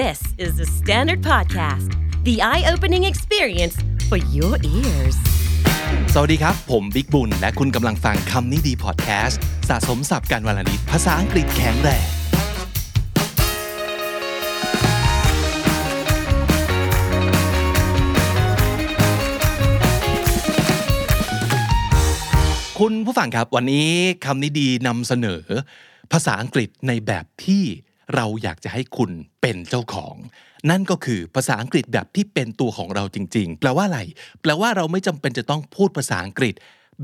This is the Standard Podcast, the eye opening experience for your ears. สวัสดีครับ ผมบิ๊กบุญ และคุณกำลังฟังคำนี้ดีพอดแคสต์สะสมสับการวลนิดภาษาอังกฤษแข็งแรงคุณผู้ฟังครับวันนี้คำนี้ดีนำเสนอ ภาษาอังกฤษในแบบที่ เราอยากจะให้คุณเป็นเจ้าของ นั่นก็คือภาษาอังกฤษแบบที่เป็นตัวของเราจริง ๆ แปลว่าอะไร แปลว่าเราไม่จำเป็นจะต้องพูดภาษาอังกฤษ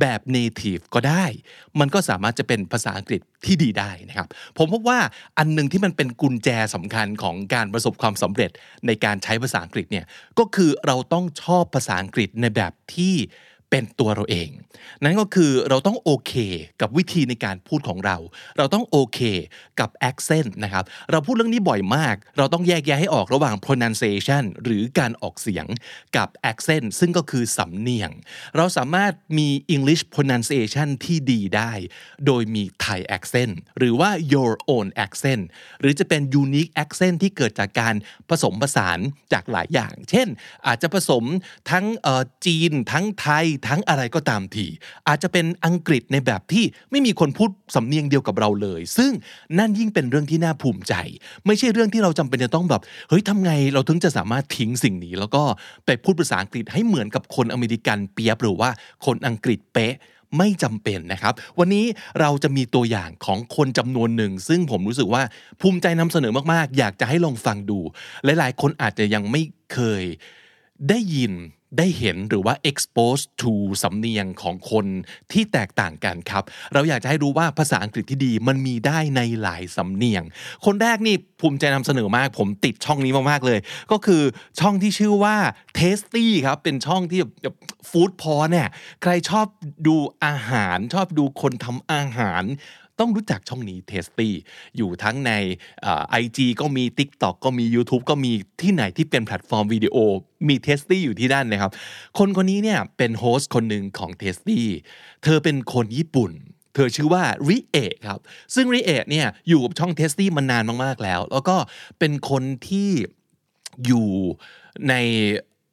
แบบ native ก็ได้ มันก็สามารถจะเป็นภาษาอังกฤษที่ดีได้นะครับ ผมพบว่าอันหนึงที่มันเป็นกุญแจสำคัญของการประสบความสำเร็จในการใช้ภาษาอังกฤษเนี่ย ก็คือเราต้องชอบภาษาอังกฤษในแบบที่ เป็นตัวเราเอง นั่นก็คือเราต้องโอเคกับวิธีในการพูดของเรา เราต้องโอเคกับ accent นะครับ เราพูดเรื่องนี้บ่อยมาก เราต้องแยกแยะให้ออกระหว่าง pronunciation หรือการออกเสียงกับ accent ซึ่งก็คือสำเนียง เราสามารถมี English pronunciation ที่ดีได้ โดยมี Thai accent หรือว่า your own accent หรือจะเป็น unique accent ที่เกิดจากการผสมผสานจากหลายอย่าง เช่น อาจจะผสมทั้งจีน ทั้งไทยทั้งอะไรก็ตามทีอาจจะเป็นอังกฤษในแบบที่ไม่มีคนพูดสำเนียงเดียวกับเราเลย ซึ่งนั่นยิ่งเป็นเรื่องที่น่าภูมิใจ ไม่ใช่เรื่องที่เราจำเป็นจะต้องแบบเฮ้ยทำไงเราถึงจะสามารถทิ้งสิ่งนี้ แล้วก็ไปพูดภาษาอังกฤษให้เหมือนกับคนอเมริกันเปียบหรือว่าคนอังกฤษเป๊ะไม่จำเป็นนะครับ วันนี้เราจะมีตัวอย่างของคนจำนวนหนึ่ง ซึ่งผมรู้สึกว่าภูมิใจนำเสนอมากๆ อยากจะให้ลองฟังดู หลายๆ คนอาจจะยังไม่เคย ได้ยินได้เห็นหรือว่า expose to สำเนียงของคนที่แตกต่างกันครับ เราอยากจะให้รู้ว่าภาษาอังกฤษที่ดีมันมีได้ในหลายสำเนียง คนแรกนี่ภูมิใจนำเสนอมาก ผมติดช่องนี้มากๆเลย ก็คือช่องที่ชื่อว่า Tasty ครับ เป็นช่องที่แบบฟู้ดพอเนี่ย ใครชอบดูอาหารชอบดูคนทำอาหาร ต้องรู้จักช่องนี้ Tasty อยู่ทั้งใน IG ก็มี TikTok ก็มี YouTube ก็มีที่ไหนที่เป็นแพลตฟอร์มวิดีโอมี Tasty อยู่ที่นั่นนะครับ คนคนนี้เนี่ยเป็น host คนหนึ่งของ Tasty เธอเป็นคนญี่ปุ่นเธอชื่อว่าริเอะครับ ซึ่งริเอะเนี่ยอยู่กับช่อง Tasty มานานมาก ๆ แล้ว แล้วก็เป็นคนที่อยู่ใน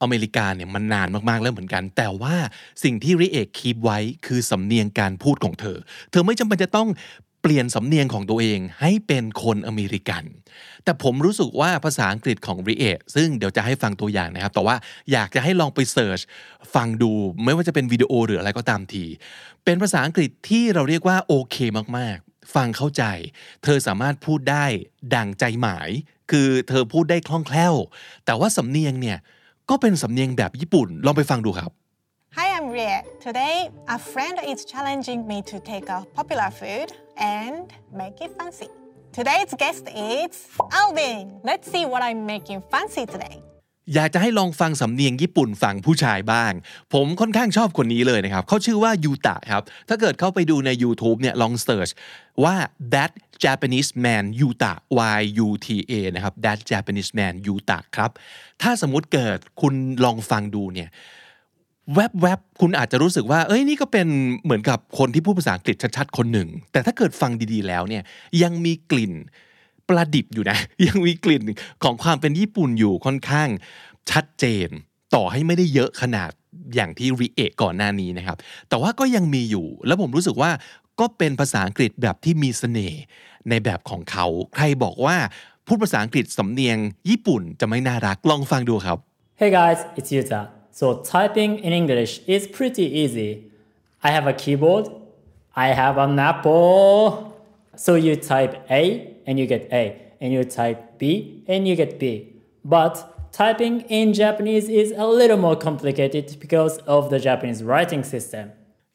อเมริกาเนี่ยมันนานมากๆแล้วเหมือนกัน แต่ว่าสิ่งที่ริเอะ keep ไว้คือสำเนียงการพูดของเธอ เธอไม่จำเป็นจะต้องเปลี่ยนสำเนียงของตัวเองให้เป็นคนอเมริกัน แต่ผมรู้สึกว่าภาษาอังกฤษของริเอะซึ่งเดี๋ยวจะให้ฟังตัวอย่างนะครับ แต่ว่าอยากจะให้ลองไป search ฟังดูไม่ว่าจะเป็นวิดีโอหรืออะไรก็ตามที เป็นภาษาอังกฤษที่เราเรียกว่าโอเคมากๆ ฟังเข้าใจ เธอสามารถพูดได้ดังใจหมาย คือเธอพูดได้คล่องแคล่ว แต่ว่าสำเนียงเนี่ย ก็เป็นสำเนียงแบบญี่ปุ่น ลองไปฟังดูครับ Hi, I'm Rie. Today, a friend is challenging me to take a popular food and make it fancy. Today's guest is Alvin. Let's see what I'm making fancy today. อยากจะให้ลองฟังสำเนียงญี่ปุ่นฝั่งผู้ชายบ้าง ผมค่อนข้างชอบคนนี้เลยนะครับเขาชื่อว่ายูตะครับ ถ้าเกิดเข้าไปดูใน YouTube เนี่ยลองเ e ิร์ชว่า that Japanese man ยูตะ Y U T A นะครับ that Japanese man ยูตะครับ ถ้าสมมติเกิดคุณลองฟังดูเนี่ยแวบๆ คุณอาจจะรู้สึกว่า เอ้ย นี่ก็เป็นเหมือนกับคนที่พูดภาษาอังกฤษชัดๆ คนหนึ่ง แต่ถ้าเกิดฟังดีๆ แล้วเนี่ย ยังมีกลิ่น ประดิบอยู่นะ ยังมีกลิ่นของความเป็นญี่ปุ่นอยู่ค่อนข้างชัดเจน ต่อให้ไม่ได้เยอะขนาดอย่างที่รีเอะก่อนหน้านี้นะครับ แต่ว่าก็ยังมีอยู่ แล้วผมรู้สึกว่าก็เป็นภาษาอังกฤษแบบที่มีเสน่ห์ในแบบของเขา ใครบอกว่าพูดภาษาอังกฤษสำเนียงญี่ปุ่นจะไม่น่ารัก ลองฟังดูครับ Hey guys, it's Yuta. So typing in English is pretty easy. I have a keyboard. I have an apple. So you type A and you get A, and you type B and you get B. But typing in Japanese is a little more complicated because of the Japanese writing system.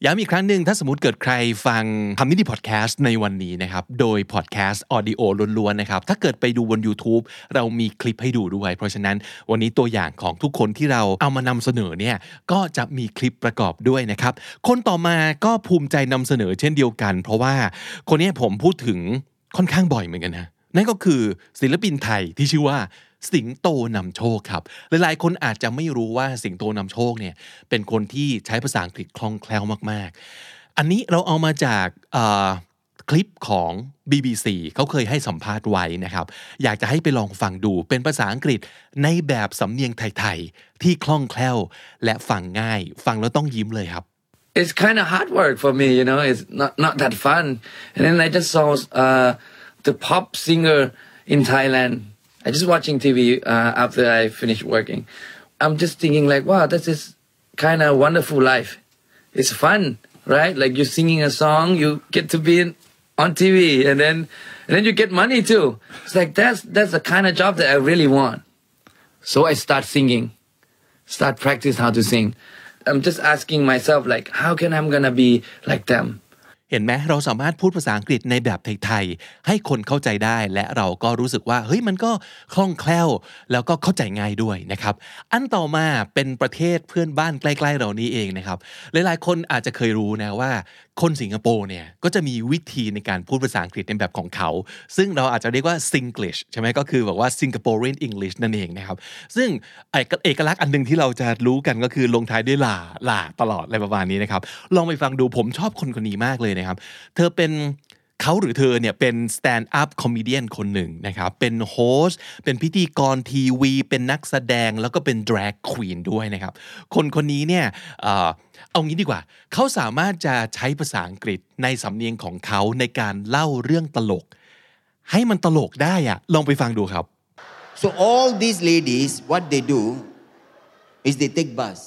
ย้ำอีกครั้งหนึ่งถ้าสมมติเกิดใครฟังคำนี้ดีพอดแคสต์ในวันนี้นะครับ โดยพอดแคสต์ audio ล้วนๆนะครับ ถ้าเกิดไปดูบน YouTube เรามีคลิปให้ดูด้วย เพราะฉะนั้นวันนี้ตัวอย่างของทุกคนที่เราเอามานำเสนอเนี่ย ก็จะมีคลิปประกอบด้วยนะครับ คนต่อมาก็ภูมิใจนำเสนอเช่นเดียวกัน เพราะว่าคนนี้ผมพูดถึง ค่อนข้างบ่อยเหมือนกันนะ นั่นก็คือศิลปินไทยที่ชื่อว่าสิงโตนำโชคครับ หลายๆ คนอาจจะไม่รู้ว่าสิงโตนำโชคเนี่ยเป็นคนที่ใช้ภาษาอังกฤษคล่องแคล่วมาก ๆ อันนี้เราเอามาจากคลิปของ BBC เขาเคยให้สัมภาษณ์ไว้นะครับ อยากจะให้ไปลองฟังดูเป็นภาษาอังกฤษในแบบสำเนียงไทย ๆ ที่คล่องแคล่ว และฟังง่าย ฟังแล้วต้องยิ้มเลยครับ it's kind of hard work for me, you know. It's not not that fun. And then I just saw uh, the pop singer in Thailand. I just watching TV uh, after I finished working. I'm just thinking like, wow, this is kind of wonderful life. It's fun, right? Like you're singing a song, you get to be in, on TV, and then and then you get money too. It's like that's that's the kind of job that I really want. So I start singing, start practice how to sing. I'm just asking myself like how can I'm gonna be like them เห็นไหมเราสามารถพูดภาษาอังกฤษในแบบไทยๆให้คนเข้าใจได้และเราก็รู้สึกว่าเฮ้ยมันก็คล่องแคล่ว แล้วก็เข้าใจง่ายด้วยนะครับ อันต่อมาเป็นประเทศเพื่อนบ้านใกล้ ๆ เรานี้เองนะครับ หลายๆ คนอาจจะเคยรู้นะว่าคนสิงคโปร์เนี่ยก็จะมีวิธีในการพูดภาษาอังกฤษในแบบของเขา ซึ่งเราอาจจะเรียกว่า Singlish ใช่ไหมก็คือแบบว่า Singaporean English นั่นเองนะครับ ซึ่งเอกลักษณ์อันหนึงที่เราจะรู้กันก็คือลงท้ายด้วยลาลาตลอดอะไรประมาณนี้นะครับ ลองไปฟังดูผมชอบคนคนนี้มากเลยนะครับ เธอเป็น เขาหรือเธอเนี่ยเป็น stand up comedian คนหนึ่งนะครับ เป็นโฮสต์เป็นพิธีกรทีวี เป็นนักแสดงแล้วก็เป็น drag queen ด้วยนะครับ คนคนนี้เนี่ยเอ่อเอางี้ดีกว่า เขาสามารถจะใช้ภาษาอังกฤษในสำเนียงของเขาในการเล่าเรื่องตลก ให้มันตลกได้อะลองไปฟังดูครับ So all these ladies, what they do is they take bus.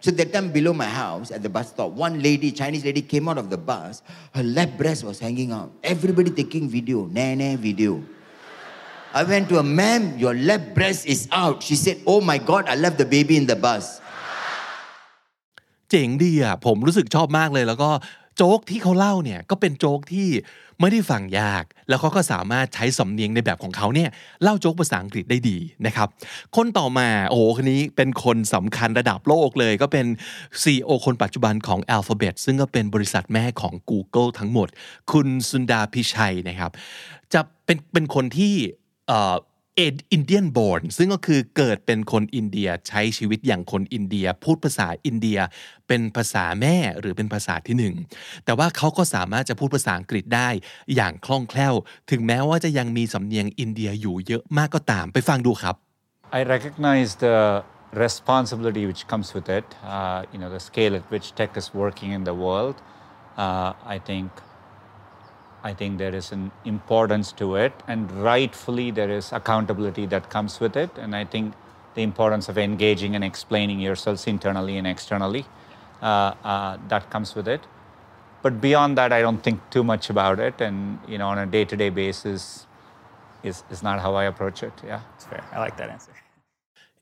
So that time below my house at the bus stop, one lady, Chinese lady, came out of the bus. Her left breast was hanging out. Everybody taking video, nene video. I went to her, ma'am, your left breast is out. She said, oh my God, I left the baby in the bus. เจ๋งดีอ่ะผมรู้สึกชอบมากเลย แล้วก็ โจ๊กที่เขาเล่าเนี่ยก็เป็นโจ๊กที่ไม่ได้ฟังยาก แล้วเขาก็สามารถใช้สำเนียงในแบบของเขาเนี่ยเล่าโจ๊กภาษาอังกฤษได้ดีนะครับ คนต่อมาโอ้โหคนนี้เป็นคนสำคัญระดับโลกเลย ก็เป็น CEO คนปัจจุบันของ Alphabet ซึ่งก็เป็นบริษัทแม่ของ Google ทั้งหมด คุณ Sundar Pichai นะครับ จะเป็นเป็นคนที่ เอ่อเอ Indian-born ซึ่งก็คือเกิดเป็นคนอินเดียใช้ชีวิตอย่างคนอินเดีย พูดภาษาอินเดียเป็นภาษาแม่หรือเป็นภาษาที่หนึ่งแต่ว่าเขาก็สามารถจะพูดภาษาอังกฤษได้อย่างคล่องแคล่ว ถึงแม้ว่าจะยังมีสำเนียงอินเดียอยู่เยอะมากก็ตามไปฟังดูครับ I recognize the responsibility which comes with it. Uh, you know, the scale at which tech is working in the world. Uh, I think, I think there is an importance to it, and rightfully there is accountability that comes with it. And I think the importance of engaging and explaining yourselves internally and externally uh, uh, that comes with it. But beyond that, I don't think too much about it, and you know, on a day-to-day basis, is is not how I approach it. Yeah. It's fair. I like that answer.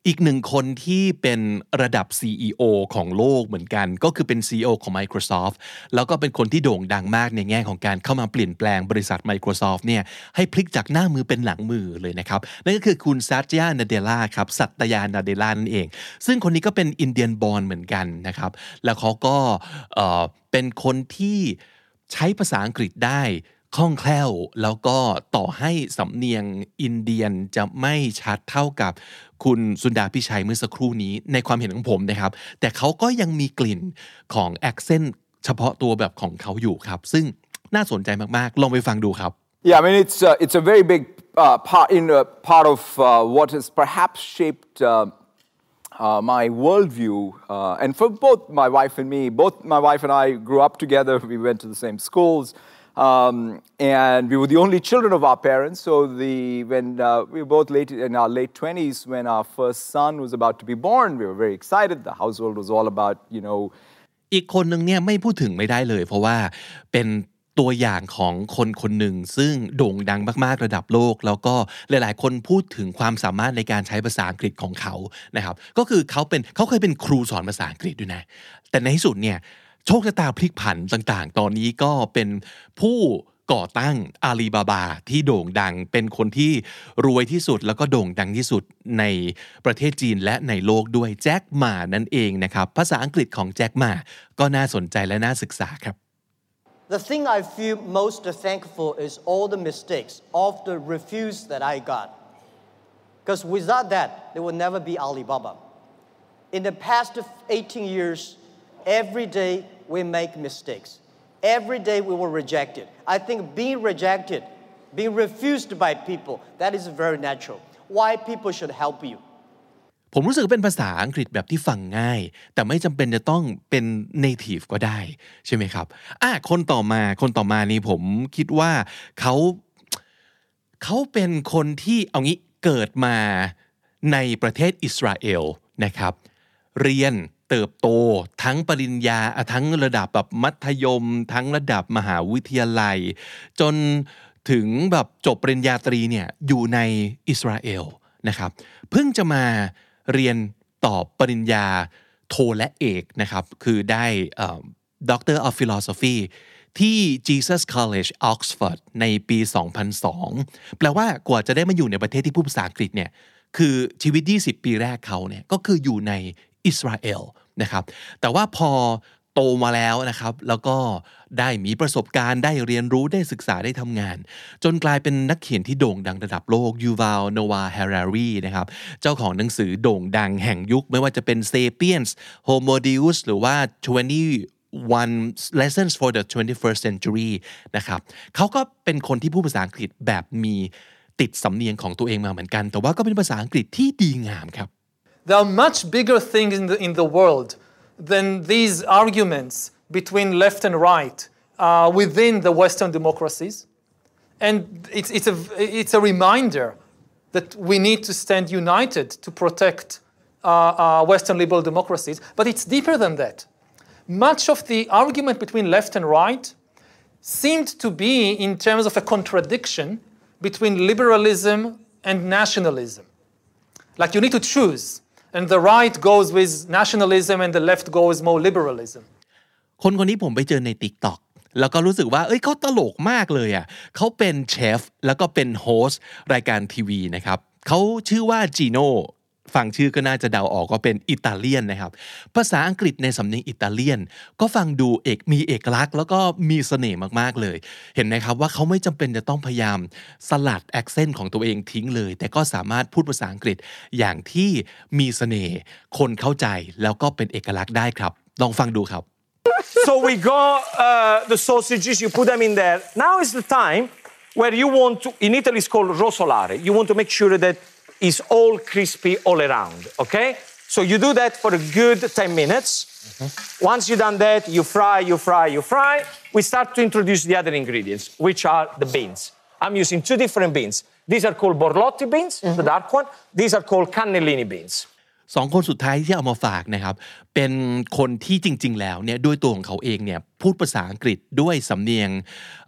อีกหนึ่งคนที่เป็นระดับ CEO ของโลกเหมือนกัน ก็คือเป็น CEO ของ Microsoft แล้วก็เป็นคนที่โด่งดังมากในแง่ของการเข้ามาเปลี่ยนแปลงบริษัท Microsoft เนี่ยให้พลิกจากหน้ามือเป็นหลังมือเลยนะครับ นั่นก็คือคุณซัตยานาเดล่าครับสัตยานาเดล่านั่นเอง ซึ่งคนนี้ก็เป็นอินเดียนบอลเหมือนกันนะครับ แล้วเขาก็เป็นคนที่ใช้ภาษาอังกฤษได้ คล่องแคล่ว แล้วก็ต่อให้สำเนียงอินเดียนจะไม่ชัดเท่ากับคุณสุนดาพิชัยเมื่อสักครู่นี้ในความเห็นของผมนะครับ แต่เขาก็ยังมีกลิ่นของแอคเซนต์เฉพาะตัวแบบของเขาอยู่ครับ ซึ่งน่าสนใจมากๆ ลองไปฟังดูครับ Yeah, I mean, it's, uh, it's a very big uh, part, in, uh, part of uh, what has perhaps shaped uh, uh, my worldview. Uh, and for both my wife and me, both my wife and I grew up together. We went to the same schools. Um, and we were the only children of our parents. So the, when uh, we were both late in our late 20s, when our first son was about to be born, we were very excited. The household was all about, you know, อีกคนหนึ่งเนี่ยไม่พูดถึงไม่ได้เลย เพราะว่าเป็นตัวอย่างของคนคนหนึ่งซึ่งโด่งดังมากๆระดับโลก แล้วก็หลายๆ คนพูดถึงความสามารถในการใช้ภาษาอังกฤษของเขานะครับ ก็คือเขาเป็นเขาเคยเป็นครูสอนภาษาอังกฤษด้วยนะ แต่ในที่สุดเนี่ย โชคชะตาพลิกผันต่างๆ ตอนนี้ก็เป็นผู้ก่อตั้งอาลีบาบาที่โด่งดังเป็นคนที่รวยที่สุดแล้วก็โด่งดังที่สุดในประเทศจีนและในโลกด้วยแจ็คหมานั่นเองนะครับ ภาษาอังกฤษของแจ็คหมาก็น่าสนใจและน่าศึกษาครับ The thing I feel most thankful is all the mistakes of the refuse that I got. Because without that, there would never be Alibaba. In the past 18 years, every day we make mistakes. Every day we were rejected. I think being rejected, being refused by people, that is very natural. Why people should help you. ผมรู้สึกเป็นภาษาอังกฤษแบบที่ฟังง่าย แต่ไม่จำเป็นจะต้องเป็น native ก็ได้ ใช่ไหมครับอะคนต่อมาคนต่อมานี่ผมคิดว่าเขาเขาเป็นคนที่เอางี้เกิดมาในประเทศอิสราเอลนะครับ เรียน เติบโตทั้งปริญญาทั้งระดับแบบมัธยม ทั้งระดับมหาวิทยาลัย จนถึงแบบจบปริญญาตรีเนี่ยอยู่ในอิสราเอลนะครับเพิ่งจะมาเรียนต่อปริญญาโทและเอกนะครับคือได้ Doctor of Philosophy ที่ Jesus College Oxford ในปี 2002 แปลว่ากว่าจะได้มาอยู่ในประเทศที่พูดภาษาอังกฤษเนี่ยคือชีวิต 20 ปีแรกเขาเนี่ยก็คืออยู่ใน อิสราเอลนะครับ แต่ว่าพอโตมาแล้วนะครับ แล้วก็ได้มีประสบการณ์ได้เรียนรู้ได้ศึกษาได้ทำงาน จนกลายเป็นนักเขียนที่โด่งดังระดับโลกยูวาลโนวาเฮรารีนะครับ เจ้าของหนังสือโด่งดังแห่งยุค ไม่ว่าจะเป็น Sapiens Homo Deus หรือว่า20 one lessons for the 21st century นะครับเขาก็เป็นคนที่พูดภาษาอังกฤษแบบมีติดสำเนียงของตัวเองมาเหมือนกัน แต่ว่าก็เป็นภาษาอังกฤษที่ดีงามครับ There are much bigger things in the, in the world than these arguments between left and right uh, within the Western democracies. And it's, it's, a, it's a reminder that we need to stand united to protect uh, uh, Western liberal democracies. But it's deeper than that. Much of the argument between left and right seemed to be in terms of a contradiction between liberalism and nationalism. Like you need to choose, and the right goes with nationalism and the left goes more liberalism. คนคนนี้ผมไปเจอใน TikTok แล้วก็รู้สึกว่า เอ้ยเขาตลกมากเลยอะเขาเป็นเชฟ แล้วก็เป็นโฮสต์รายการทีวีนะครับเขาชื่อว่าจีโน่ ฟังชื่อก็น่าจะเดาออกก็เป็นอิตาเลียนนะครับ ภาษาอังกฤษในสำเนียงอิตาเลียน ก็ฟังดูเอกมีเอกลักษณ์ แล้วก็มีเสน่ห์มากๆเลย เห็นไหมครับว่าเขาไม่จำเป็นจะต้องพยายามสลัด accent ของตัวเองทิ้งเลย แต่ก็สามารถพูดภาษาอังกฤษอย่างที่มีเสน่ห์คนเข้าใจแล้วก็เป็นเอกลักษณ์ได้ครับ ลองฟังดูครับ So we got uh, the sausages, you put them in there. Now is the time where you want to, in Italy it's called rosolare. You want to make sure that it's all crispy all around, okay? So you do that for a good 10 minutes. Mm-hmm. Once you've done that, you fry, you fry, you fry. We start to introduce the other ingredients, which are the beans. I'm using two different beans. These are called borlotti beans, the mm-hmm. dark one. These are called cannellini beans. สองคนสุดท้ายที่เอามาฝากนะครับ เป็นคนที่จริง ๆ แล้วเนี่ยด้วยตัวของเขาเองเนี่ยพูดภาษาอังกฤษด้วยสำเนียง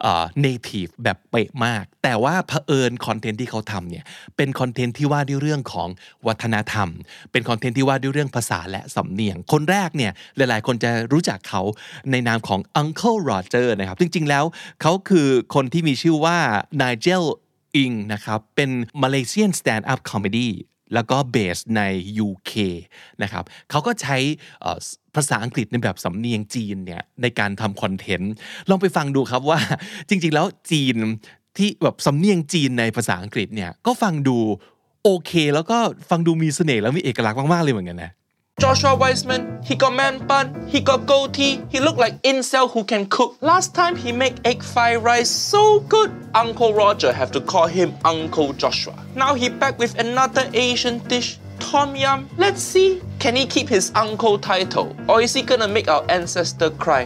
เอ่อ native แบบเป๊ะมาก แต่ว่าเผอิญคอนเทนต์ที่เขาทำเนี่ยเป็นคอนเทนต์ที่ว่าด้วยเรื่องของวัฒนธรรม เป็นคอนเทนต์ที่ว่าด้วยเรื่องภาษาและสำเนียง คนแรกเนี่ยหลายๆ คนจะรู้จักเขาในนามของ Uncle Roger นะครับ จริง ๆ แล้วเขาคือคนที่มีชื่อว่า Nigel Ing นะครับเป็น Malaysian stand up comedy แแล้วก็เบสใน UK นะครับเขาก็ใช้ภาษาอังกฤษในแบบสำเนียงจีนเนี่ยในการทำคอนเทนต์ ลองไปฟังดูครับว่าจริง ๆ แล้วจีนที่แบบสำเนียงจีนในภาษาอังกฤษเนี่ยก็ฟังดูโอเค แล้วก็ฟังดูมีเสน่ห์แล้วมีเอกลักษณ์มาก ๆ เลยเหมือนกันนะ Joshua Wiseman, he got man bun, he got goatee, he looked like incel who can cook. Last time he make egg fried rice so good, Uncle Roger have to call him Uncle Joshua. Now he back with another Asian dish, Tom Yum. Let's see, can he keep his uncle title, or is he gonna make our ancestor cry?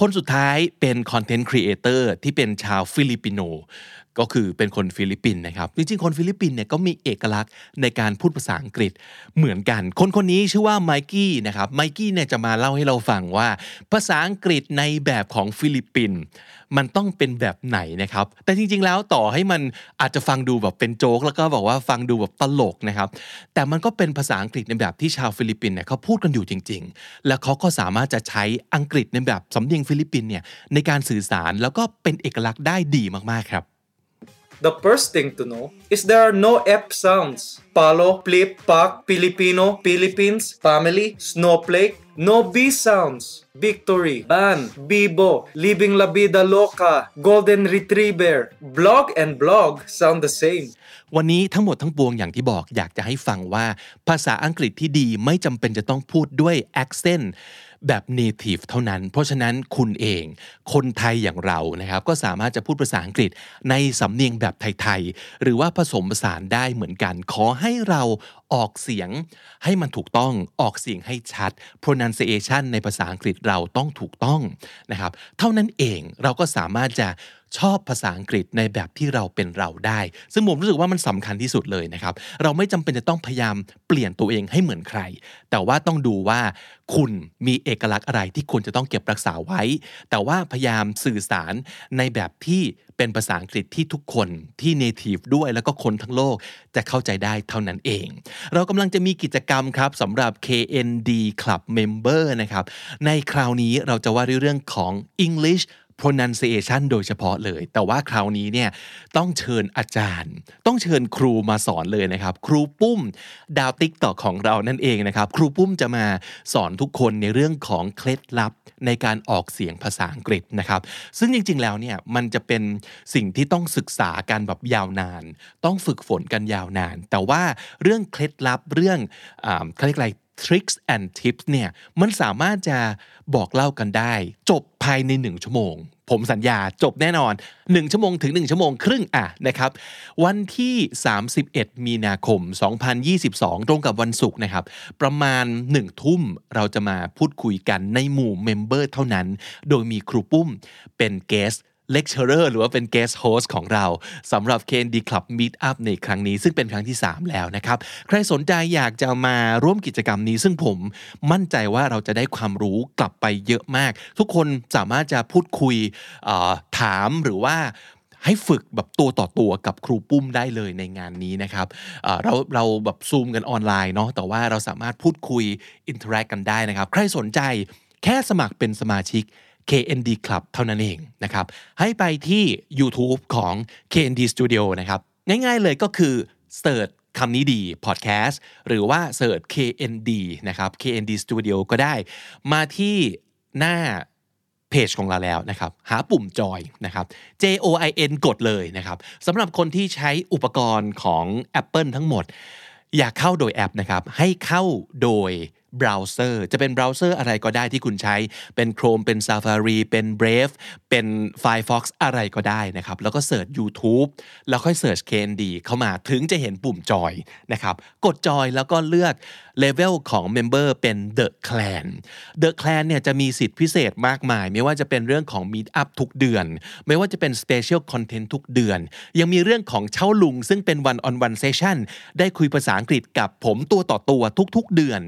คนสุดท้ายเป็นคอนเทนต์ครีเอเตอร์ที่เป็นชาวฟิลิปปิโน ก็คือเป็นคนฟิลิปปินส์นะครับ จริงๆ คนฟิลิปปินส์เนี่ยก็มีเอกลักษณ์ในการพูดภาษาอังกฤษเหมือนกัน คนคนนี้ชื่อว่าไมกี้นะครับ ไมกี้เนี่ยจะมาเล่าให้เราฟังว่า ภาษาอังกฤษในแบบของฟิลิปปินส์มันต้องเป็นแบบไหนนะครับ แต่จริงๆ แล้วต่อให้มันอาจจะฟังดูแบบเป็นโจ๊ก แล้วก็บอกว่าฟังดูแบบตลกนะครับ แต่มันก็เป็นภาษาอังกฤษในแบบที่ชาวฟิลิปปินส์เนี่ยเขาพูดกันอยู่จริง ๆ แล้วเขาก็สามารถจะใช้อังกฤษในแบบสำเนียงฟิลิปปินส์เนี่ยในการสื่อสารแล้วก็เป็นเอกลักษณ์ได้ดีมากๆครับ The first thing to know is there are no F sounds. Palo, flip, pak, Filipino, Philippines, family, snowflake, no B sounds. Victory, ban, bibo, living la vida loca, golden retriever, blog and blog sound the same. วันนี้ทั้งหมดทั้งปวงอย่างที่บอกอยากจะให้ฟังว่า ภาษาอังกฤษที่ดีไม่จำเป็นจะต้องพูดด้วย accent แบบ native เท่านั้น เพราะฉะนั้นคุณเอง คนไทยอย่างเรานะครับก็สามารถจะพูดภาษาอังกฤษในสำเนียงแบบไทย ๆ หรือว่าผสมผสานได้เหมือนกัน ขอให้เรา ออกเสียงให้มันถูกต้องออกเสียงให้ชัด pronunciation ในภาษาอังกฤษเราต้องถูกต้องนะครับ เท่านั้นเองเราก็สามารถจะชอบภาษาอังกฤษในแบบที่เราเป็นเราได้ ซึ่งผมรู้สึกว่ามันสำคัญที่สุดเลยนะครับ เราไม่จำเป็นจะต้องพยายามเปลี่ยนตัวเองให้เหมือนใคร แต่ว่าต้องดูว่าคุณมีเอกลักษณ์อะไรที่ควรจะต้องเก็บรักษาไว้ แต่ว่าพยายามสื่อสารในแบบที่ เป็นภาษาอังกฤษที่ทุกคนที่ native ด้วยแล้วก็คนทั้งโลกจะเข้าใจได้เท่านั้นเอง เรากำลังจะมีกิจกรรมครับสำหรับ KND Club Member นะครับ ในคราวนี้เราจะว่าเรื่องของ English pronunciation โดยเฉพาะเลย แต่ว่าคราวนี้เนี่ยต้องเชิญอาจารย์ ต้องเชิญครูมาสอนเลยนะครับ ครูปุ้มดาวติ๊กต่อของเรานั่นเองนะครับ ครูปุ้มจะมาสอนทุกคนในเรื่องของเคล็ดลับในการออกเสียงภาษาอังกฤษนะครับ ซึ่งจริง ๆ แล้วเนี่ยมันจะเป็นสิ่งที่ต้องศึกษากันแบบยาวนาน ต้องฝึกฝนกันยาวนาน แต่ว่าเรื่องเคล็ดลับเรื่องอาเขาเรียกอะไร tricks and tips เนี่ยมันสามารถจะบอกเล่ากันได้ จบภายใน 1 ชั่วโมง ผมสัญญาจบแน่นอน 1 ชั่วโมงถึง 1 ชั่วโมงครึ่งอะนะครับ วันที่ 31 มีนาคม 2022 ตรงกับวันศุกร์นะครับ ประมาณ 1 ทุ่มเราจะมาพูดคุยกันในหมู่ member เท่านั้น โดยมีครูปุ้มเป็น guest lecturer หรือว่าเป็น guest host ของเราสำหรับ KND Club Meet Up ในครั้งนี้ ซึ่งเป็นครั้งที่ 3 แล้วนะครับ ใครสนใจอยากจะมาร่วมกิจกรรมนี้ ซึ่งผมมั่นใจว่าเราจะได้ความรู้กลับไปเยอะมาก ทุกคนสามารถจะพูดคุยถามหรือว่าให้ฝึกแบบตัวต่อตัวกับครูปุ้มได้เลยในงานนี้นะครับเอ่อเราเราแบบซูมกันออนไลน์เนาะแต่ว่าเราสามารถพูดคุย interact กันได้นะครับ ใครสนใจแค่สมัครเป็นสมาชิก KND Club เท่านั้นเองนะครับ ให้ไปที่ YouTube ของ KND Studio นะครับ ง่ายๆเลยก็คือ search คำนี้ดี Podcast หรือว่าเสิร์ช KND นะครับ KND Studio ก็ได้ มาที่หน้าเพจของเราแล้วนะครับ หาปุ่มจอยนะครับ J O I N กดเลยนะครับสำหรับคนที่ใช้อุปกรณ์ของ Apple ทั้งหมด อยากเข้าโดยแอปนะครับ ให้เข้าโดย เบราว์เซอร์จะเป็นเบราว์เซอร์อะไรก็ได้ที่คุณใช้ เป็น Chrome เป็น Safari เป็น Brave เป็น Firefox อะไรก็ได้นะครับ แล้วก็เสิร์ช YouTube แล้วค่อยเสิร์ช KND เข้ามาถึงจะเห็นปุ่มจอยนะครับ กดจอยแล้วก็เลือกเลเวลของ Member เป็น The Clan The Clan เนี่ยจะมีสิทธิพิเศษมากมาย ไม่ว่าจะเป็นเรื่องของ Meet Up ทุกเดือน ไม่ว่าจะเป็น Special Content ทุกเดือน ยังมีเรื่องของเช่าลุง ซึ่งเป็น One on One Session ได้คุยภาษาอังกฤษกับผมตัวต่อตัวทุกๆเดือน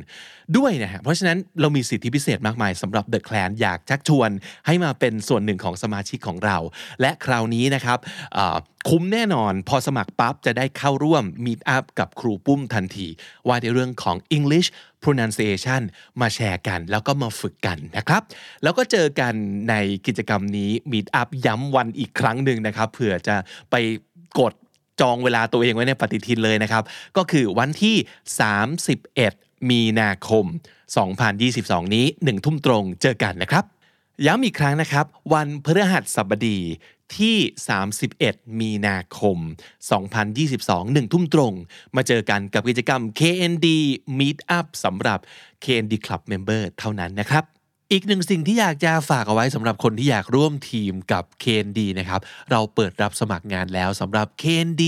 ด้วยนะฮะเพราะฉะนั้นเรามีสิทธิพิเศษมากมายสำหรับ The Clan อยากชักชวนให้มาเป็นส่วนหนึ่งของสมาชิกของเรา และคราวนี้นะครับคุ้มแน่นอนพอสมัครปั๊บจะได้เข้าร่วม Meet Up กับครูปุ้มทันที ว่าในเรื่องของ English pronunciation มาแชร์กัน แล้วก็มาฝึกกันนะครับ แล้วก็เจอกันในกิจกรรมนี้ Meet Up ย้ำวันอีกครั้งหนึ่งนะครับเผื่อจะไปกดจองเวลาตัวเองไว้ในปฏิทินเลยนะครับ ก็คือวันที่ 31 มีนาคม 2022 นี้1ทุ่มตรงเจอกันนะครับ ย้ำอีกครั้งนะครับ วันพฤหัสบดีที่ 31 มีนาคม 2022 1 ทุ่มตรง มาเจอกันกับกิจกรรม KND Meet Up สำหรับ KND Club Member เท่านั้นนะครับ อีกหนึ่งสิ่งที่อยากจะฝากเอาไว้สำหรับคนที่อยากร่วมทีมกับ KND นะครับ เราเปิดรับสมัครงานแล้วสำหรับ KND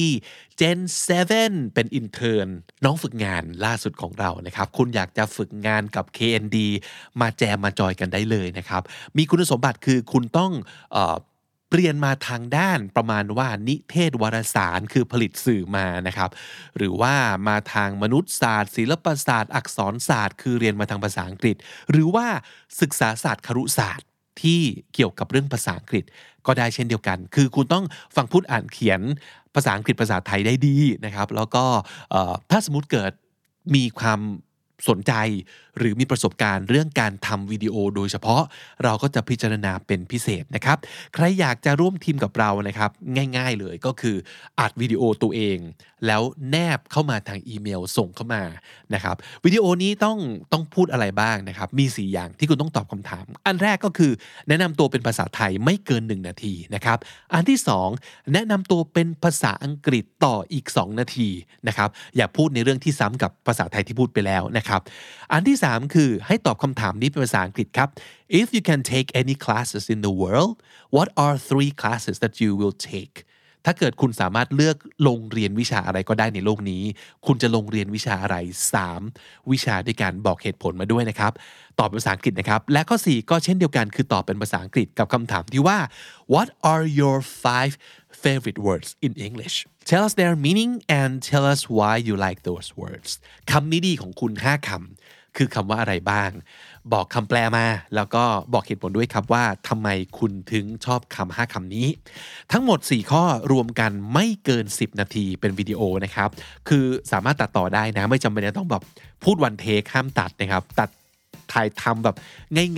Gen 7 เป็นอินเทอร์นน้องฝึกงานล่าสุดของเรานะครับ คุณอยากจะฝึกงานกับ KND มาแจมมาจอยกันได้เลยนะครับ มีคุณสมบัติคือคุณต้องเออ เรียนมาทางด้านประมาณว่านิเทศวารสารคือผลิตสื่อมานะครับ หรือว่ามาทางมนุษยศาสตร์ ศิลปศาสตร์ อักษรศาสตร์ คือเรียนมาทางภาษาอังกฤษ หรือว่าศึกษาศาสตร์ครุศาสตร์ที่เกี่ยวกับเรื่องภาษาอังกฤษก็ได้เช่นเดียวกัน คือคุณต้องฟังพูดอ่านเขียนภาษาอังกฤษภาษาไทยได้ดีนะครับ แล้วก็ถ้าสมมติเกิดมีความ สนใจ หรือมีประสบการณ์เรื่องการทำวิดีโอโดยเฉพาะเราก็จะพิจารณาเป็นพิเศษนะครับ ใครอยากจะร่วมทีมกับเรานะครับ ง่ายๆเลยก็คืออัดวิดีโอตัวเอง แล้วแนบเข้ามาทางอีเมลส่งเข้ามานะครับวิดีโอนี้ต้องต้องพูดอะไรบ้างนะครับ มี 4 อย่างที่คุณต้องตอบคำถาม อันแรกก็คือ แนะนำตัวเป็นภาษาไทยไม่เกิน 1 นาทีนะครับ อันที่ 2 แนะนำตัวเป็นภาษาอังกฤษต่ออีก 2 นาทีนะครับอย่าพูดในเรื่องที่ซ้ำกับภาษาไทยที่พูดไปแล้วนะครับนะครับ อันที่ 3 คือให้ตอบคำถามนี้เป็นภาษาอังกฤษครับ if you can take any classes in the world what are three classes that you will take ถ้าเกิดคุณสามารถเลือกลงเรียนวิชาอะไรก็ได้ในโลกนี้ คุณจะลงเรียนวิชาอะไร 3 วิชาด้วยการบอกเหตุผลมาด้วยนะครับ ตอบเป็นภาษาอังกฤษนะครับ และข้อ 4 ก็เช่นเดียวกันคือตอบเป็นภาษาอังกฤษกับคำถามที่ว่า what are your five favorite words in English tell us their meaning and tell us why you like those words คำนี้ดีของคุณ 5คำคือคำว่าอะไรบ้าง บอกคำแปลมา แล้วก็บอกเหตุผลด้วยครับว่าทำไมคุณถึงชอบคำห้าคำนี้ ทั้งหมด 4 ข้อรวมกันไม่เกิน 10 นาทีเป็นวิดีโอนะครับ คือสามารถตัดต่อได้นะ ไม่จำเป็นต้องแบบพูดวันเทคห้ามตัดนะครับ ตัด ถ่ายทำแบบ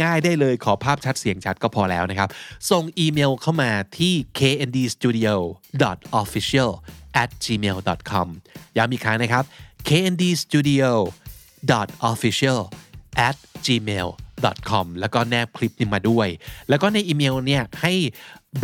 ง่ายๆได้เลยขอภาพชัดเสียงชัดก็พอแล้วนะครับ ส่งอีเมลเข้ามาที่ kndstudio.official at gmail.com ย้ำอีกครั้งนะครับ kndstudio official at gmail com แล้วก็แนบคลิปนี้มาด้วย แล้วก็ในอีเมลเนี่ยให้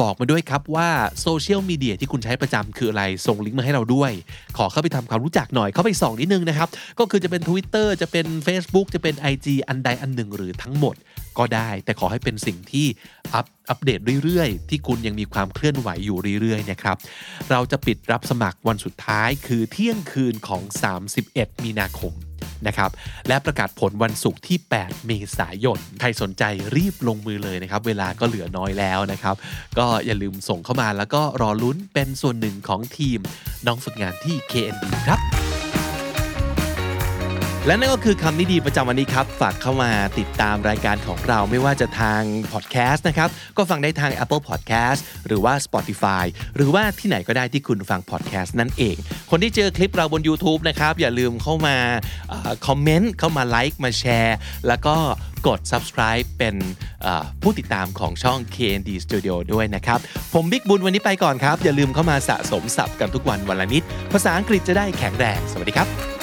บอกมาด้วยครับว่าโซเชียลมีเดียที่คุณใช้ประจำคืออะไร ส่งลิงก์มาให้เราด้วย ขอเข้าไปทำความรู้จักหน่อย เข้าไปส่องนิดนึงนะครับ ก็คือจะเป็น Twitter จะเป็น Facebook จะเป็น IG อันใดอันหนึ่งหรือทั้งหมดก็ได้ แต่ขอให้เป็นสิ่งที่อัปอัปเดตเรื่อยๆ ที่คุณยังมีความเคลื่อนไหวอยู่เรื่อยๆนะครับ เราจะปิดรับสมัครวันสุดท้ายคือเที่ยงคืนของ 31 มีนาคม นะครับ และประกาศผลวันศุกร์ที่ 8 เมษายน ใครสนใจรีบลงมือเลยนะครับ เวลาก็เหลือน้อยแล้วนะครับ ก็อย่าลืมส่งเข้ามาแล้วก็รอลุ้นเป็นส่วนหนึ่งของทีมน้องฝึกงานที่ KND ครับ และนั่นก็คือคำนิดีประจำวันนี้ครับ ฝากเข้ามาติดตามรายการของเราไม่ว่าจะทางพอดแคสต์นะครับ ก็ฟังได้ทาง Apple Podcast หรือว่า Spotify หรือว่าที่ไหนก็ได้ที่คุณฟังพอดแคสต์นั่นเอง คนที่เจอคลิปเราบน YouTube นะครับ อย่าลืมเข้ามาคอมเมนต์เข้ามาไลค์มาแชร์แล้วก็กด subscribe เป็นผู้ติดตามของช่อง KND Studio ด้วยนะครับ ผมบิ๊กบุญวันนี้ไปก่อนครับ อย่าลืมเข้ามาสะสมศัพท์กันทุกวันวันละนิด ภาษาอังกฤษจะได้แข็งแรง สวัสดีครับ